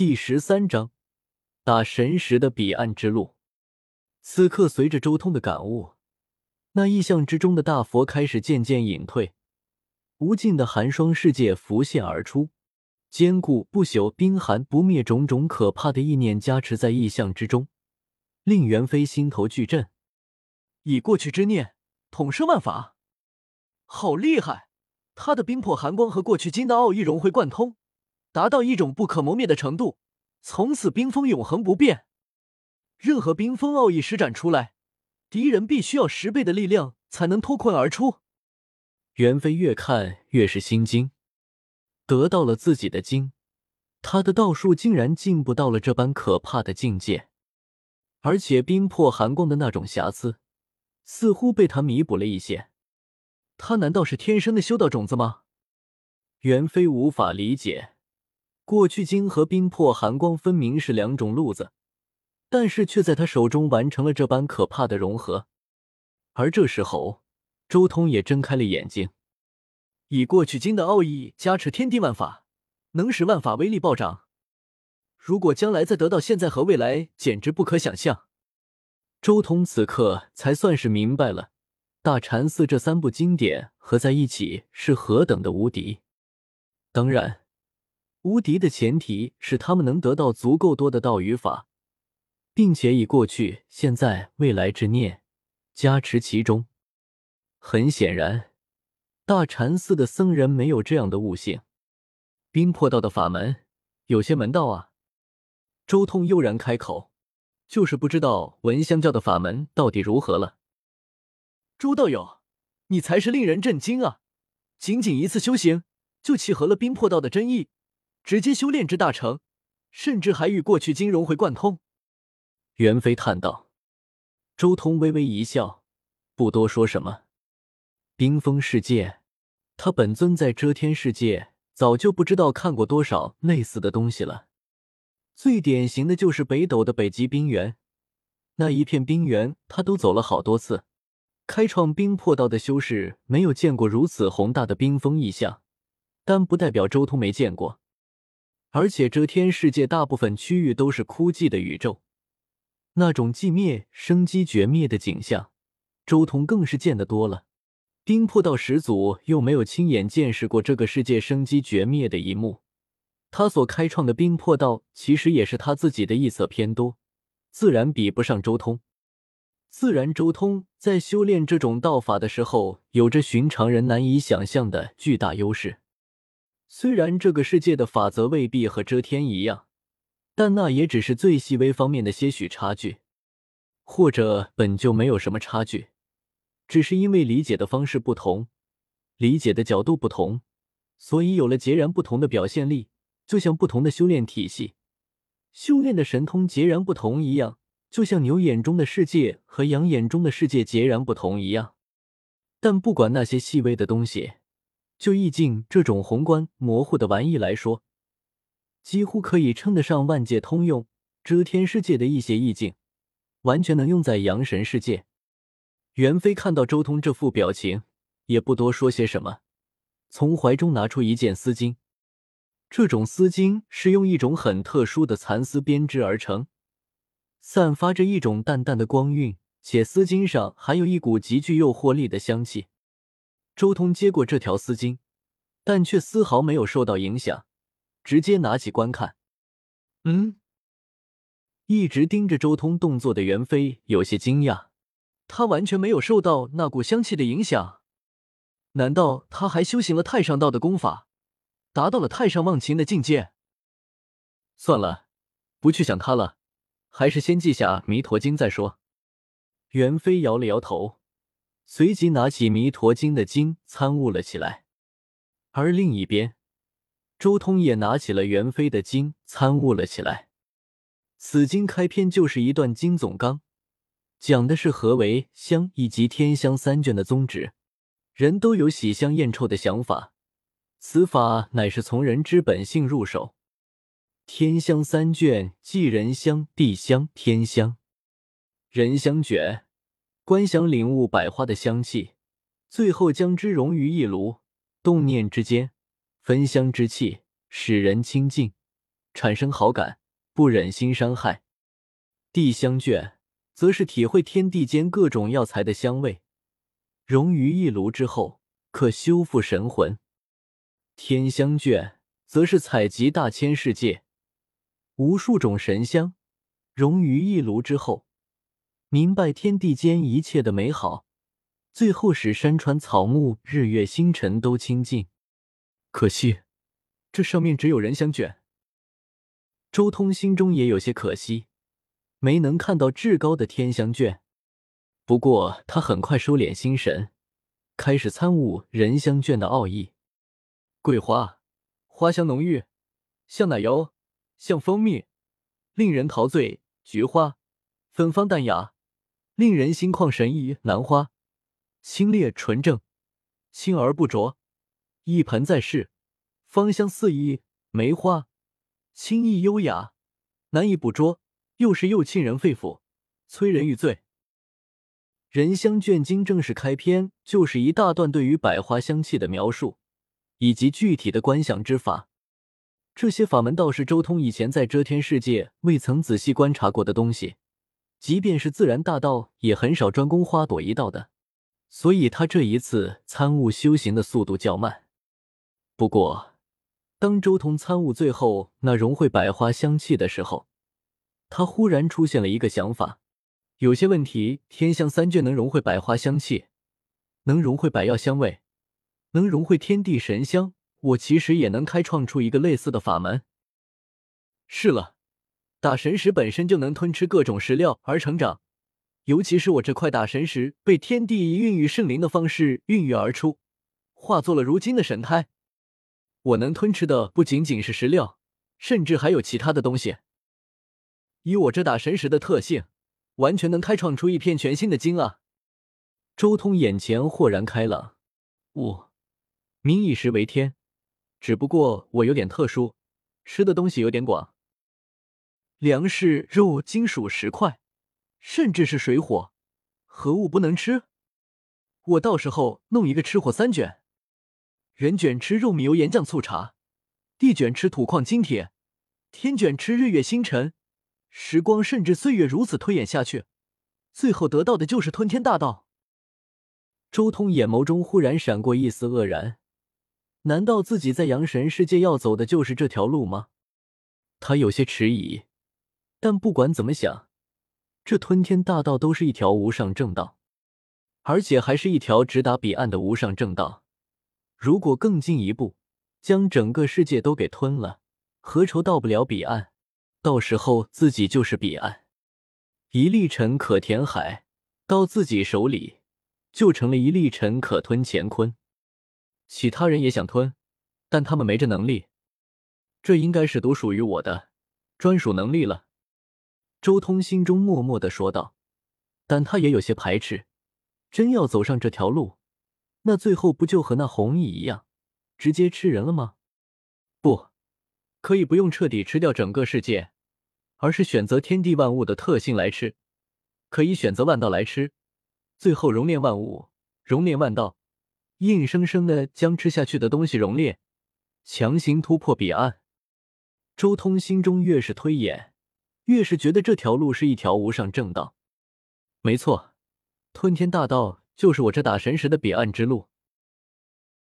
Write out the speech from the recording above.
第十三章，打神石的彼岸之路。此刻，随着周通的感悟，那意象之中的大佛开始渐渐隐退，无尽的寒霜世界浮现而出，坚固不朽、冰寒不灭，种种可怕的意念加持在意象之中，令元飞心头巨震。以过去之念统摄万法，好厉害！他的冰魄寒光和过去金的奥义融会贯通。达到一种不可磨灭的程度，从此冰封永恒不变。任何冰封奥义施展出来，敌人必须要十倍的力量才能脱困而出。袁飞越看越是心惊，得到了自己的经，他的道术竟然进步到了这般可怕的境界，而且冰破寒光的那种瑕疵，似乎被他弥补了一些。他难道是天生的修道种子吗？袁飞无法理解。过去经和冰魄寒光分明是两种路子，但是却在他手中完成了这般可怕的融合。而这时候，周通也睁开了眼睛。以过去经的奥义加持天地万法，能使万法威力暴涨。如果将来再得到现在和未来，简直不可想象。周通此刻才算是明白了，大禅寺这三部经典合在一起是何等的无敌。当然。无敌的前提是他们能得到足够多的道与法，并且以过去、现在、未来之念加持其中。很显然，大禅寺的僧人没有这样的悟性。冰魄道的法门有些门道啊！周通悠然开口：“就是不知道闻香教的法门到底如何了。”周道友，你才是令人震惊啊！仅仅一次修行，就契合了冰魄道的真意。直接修炼至大成，甚至还与过去金融会贯通。袁飞叹道。周通微微一笑，不多说什么。冰封世界，他本尊在遮天世界早就不知道看过多少类似的东西了。最典型的就是北斗的北极冰原，那一片冰原他都走了好多次。开创冰魄道的修士没有见过如此宏大的冰封异象，但不代表周通没见过。而且遮天世界大部分区域都是枯寂的宇宙，那种寂灭、生机绝灭的景象，周通更是见得多了。冰魄道始祖又没有亲眼见识过这个世界生机绝灭的一幕，他所开创的冰魄道其实也是他自己的异色偏多，自然比不上周通。自然，周通在修炼这种道法的时候，有着寻常人难以想象的巨大优势。虽然这个世界的法则未必和遮天一样，但那也只是最细微方面的些许差距，或者本就没有什么差距，只是因为理解的方式不同，理解的角度不同，所以有了截然不同的表现力。就像不同的修炼体系、修炼的神通截然不同一样，就像牛眼中的世界和羊眼中的世界截然不同一样。但不管那些细微的东西。就意境这种宏观模糊的玩意来说，几乎可以称得上万界通用。遮天世界的一些意境，完全能用在阳神世界。袁飞看到周通这副表情，也不多说些什么，从怀中拿出一件丝巾。这种丝巾是用一种很特殊的蚕丝编织而成，散发着一种淡淡的光晕，且丝巾上还有一股极具诱惑力的香气。周通接过这条丝巾，但却丝毫没有受到影响，直接拿起观看。嗯，一直盯着周通动作的袁飞有些惊讶，他完全没有受到那股香气的影响。难道他还修行了太上道的功法，达到了太上忘情的境界？算了，不去想他了，还是先记下《弥陀经》再说。袁飞摇了摇头。随即拿起《弥陀经》的经参悟了起来，而另一边，周通也拿起了袁飞的经参悟了起来。此经开篇就是一段经总纲，讲的是何为香以及天香三卷的宗旨。人都有喜香厌臭的想法，此法乃是从人之本性入手。天香三卷即人香、地香、天香。人香卷。观想领悟百花的香气，最后将之融于一炉，动念之间，焚香之气使人清净，产生好感，不忍心伤害。地香卷则是体会天地间各种药材的香味，融于一炉之后可修复神魂。天香卷则是采集大千世界无数种神香，融于一炉之后，明白天地间一切的美好，最后使山川草木、日月星辰都清净。可惜，这上面只有人香卷。周通心中也有些可惜，没能看到至高的天香卷。不过他很快收敛心神，开始参悟人香卷的奥义。桂花，花香浓郁，像奶油，像蜂蜜，令人陶醉；菊花，芬芳淡雅，令人心旷神怡；兰花，清冽纯正，清而不浊。一盆在世，芳香四溢；梅花清逸优雅，难以捕捉，又是又沁人肺腑，催人欲醉。人香卷经正式开篇就是一大段对于百花香气的描述，以及具体的观想之法。这些法门倒是周通以前在遮天世界未曾仔细观察过的东西，即便是自然大道也很少专攻花朵一道的，所以他这一次参悟修行的速度较慢。不过，当周通参悟最后那融汇百花香气的时候，他忽然出现了一个想法：有些问题，天香三卷能融汇百花香气，能融汇百药香味，能融汇天地神香，我其实也能开创出一个类似的法门。是了，打神石本身就能吞吃各种石料而成长，尤其是我这块打神石被天地以孕育圣灵的方式孕育而出，化作了如今的神胎。我能吞吃的不仅仅是石料，甚至还有其他的东西。以我这打神石的特性，完全能开创出一片全新的经啊！周通眼前豁然开朗。我，民以食为天，只不过我有点特殊，吃的东西有点广。粮食、肉、金属、石块，甚至是水火，何物不能吃？我到时候弄一个吃火三卷。人卷吃肉米油盐酱醋茶，地卷吃土矿金铁，天卷吃日月星辰，时光甚至岁月如此推演下去，最后得到的就是吞天大道。周通眼眸中忽然闪过一丝愕然，难道自己在阳神世界要走的就是这条路吗？他有些迟疑，但不管怎么想，这吞天大道都是一条无上正道，而且还是一条直达彼岸的无上正道。如果更进一步，将整个世界都给吞了，何愁到不了彼岸？到时候自己就是彼岸，一粒尘可填海，到自己手里就成了一粒尘可吞乾坤。其他人也想吞，但他们没这能力。这应该是独属于我的专属能力了。周通心中默默的说道，但他也有些排斥，真要走上这条路。那最后不就和那红蚁一样，直接吃人了吗？不，可以不用彻底吃掉整个世界，而是选择天地万物的特性来吃，可以选择万道来吃，最后熔炼万物，熔炼万道，硬生生的将吃下去的东西熔炼，强行突破彼岸。周通心中越是推演，越是觉得这条路是一条无上正道。没错，吞天大道。就是我这打神石的彼岸之路。